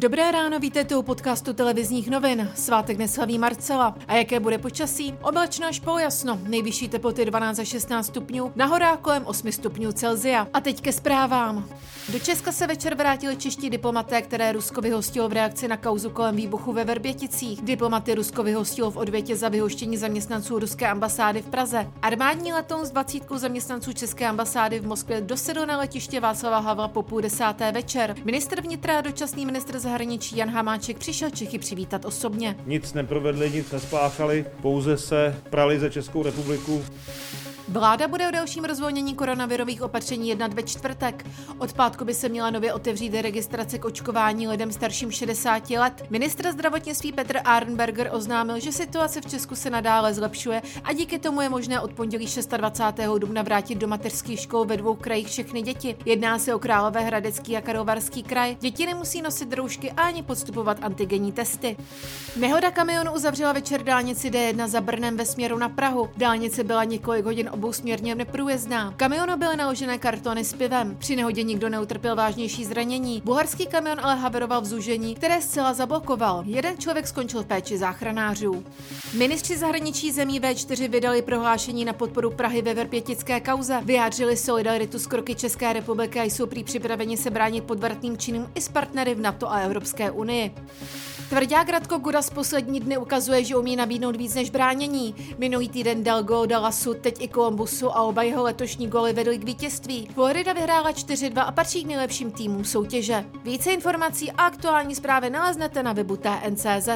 Dobré ráno, vítejte u podcastu televizních novin. Svátek neslaví Marcela. A jaké bude počasí? Oblačno až polojasno. Nejvyšší teploty 12 až 16 stupňů, na horách kolem 8 stupňů Celzia. A teď ke zprávám. Do Česka se večer vrátili čeští diplomaté, které Rusko vyhostilo v reakci na kauzu kolem výbuchu ve Verběticích. Diplomaty Rusko vyhostilo v odvětě za vyhoštění zaměstnanců ruské ambasády v Praze. Armádní letoun s 20 zaměstnanců české ambasády v Moskvě dosedl na letiště Václava Havla po půl desáté večer. Ministr vnitra a dočasný ministr zahraničí Jan Hamáček přišel Čechy přivítat osobně. Nic neprovedli, nic nespáchali, pouze se prali za Českou republiku. Vláda bude o dalším rozvolnění koronavirových opatření jednat ve čtvrtek. Od pátku by se měla nově otevřít registrace k očkování lidem starším 60 let. Ministr zdravotnictví Petr Arnberger oznámil, že situace v Česku se nadále zlepšuje a díky tomu je možné od pondělí 26. dubna vrátit do mateřských škol ve dvou krajích všechny děti. Jedná se o Královéhradecký a Karlovarský kraj. Děti nemusí nosit roušky ani podstupovat antigenní testy. Nehoda kamionu uzavřela večer dálnici D1 za Brnem ve směru na Prahu. Dálnice byla několik hodin obousměrně neprůjezdná. Kamionu byly naložené kartony s pivem. Při nehodě nikdo neutrpěl vážnější zranění. Bulharský kamion ale haveroval v zúžení, které zcela zablokoval. Jeden člověk skončil v péči záchranářů. Ministři zahraničí zemí V4 vydali prohlášení na podporu Prahy ve verpětické kauze. Vyjádřili solidaritu s kroky České republiky a jsou prý připraveni se bránit podvrtným činům i s partnery v NATO a Evropské unii. Tvrdák Radko Gudas poslední dny ukazuje, že umí nabídnout víc než bránění. Minulý týden dal gol Dallasu, teď i Columbusu a oba jeho letošní goly vedly k vítězství. Florida vyhrála 4-2 a patří k nejlepším týmům soutěže. Více informací a aktuální zprávy naleznete na webu TNCZ.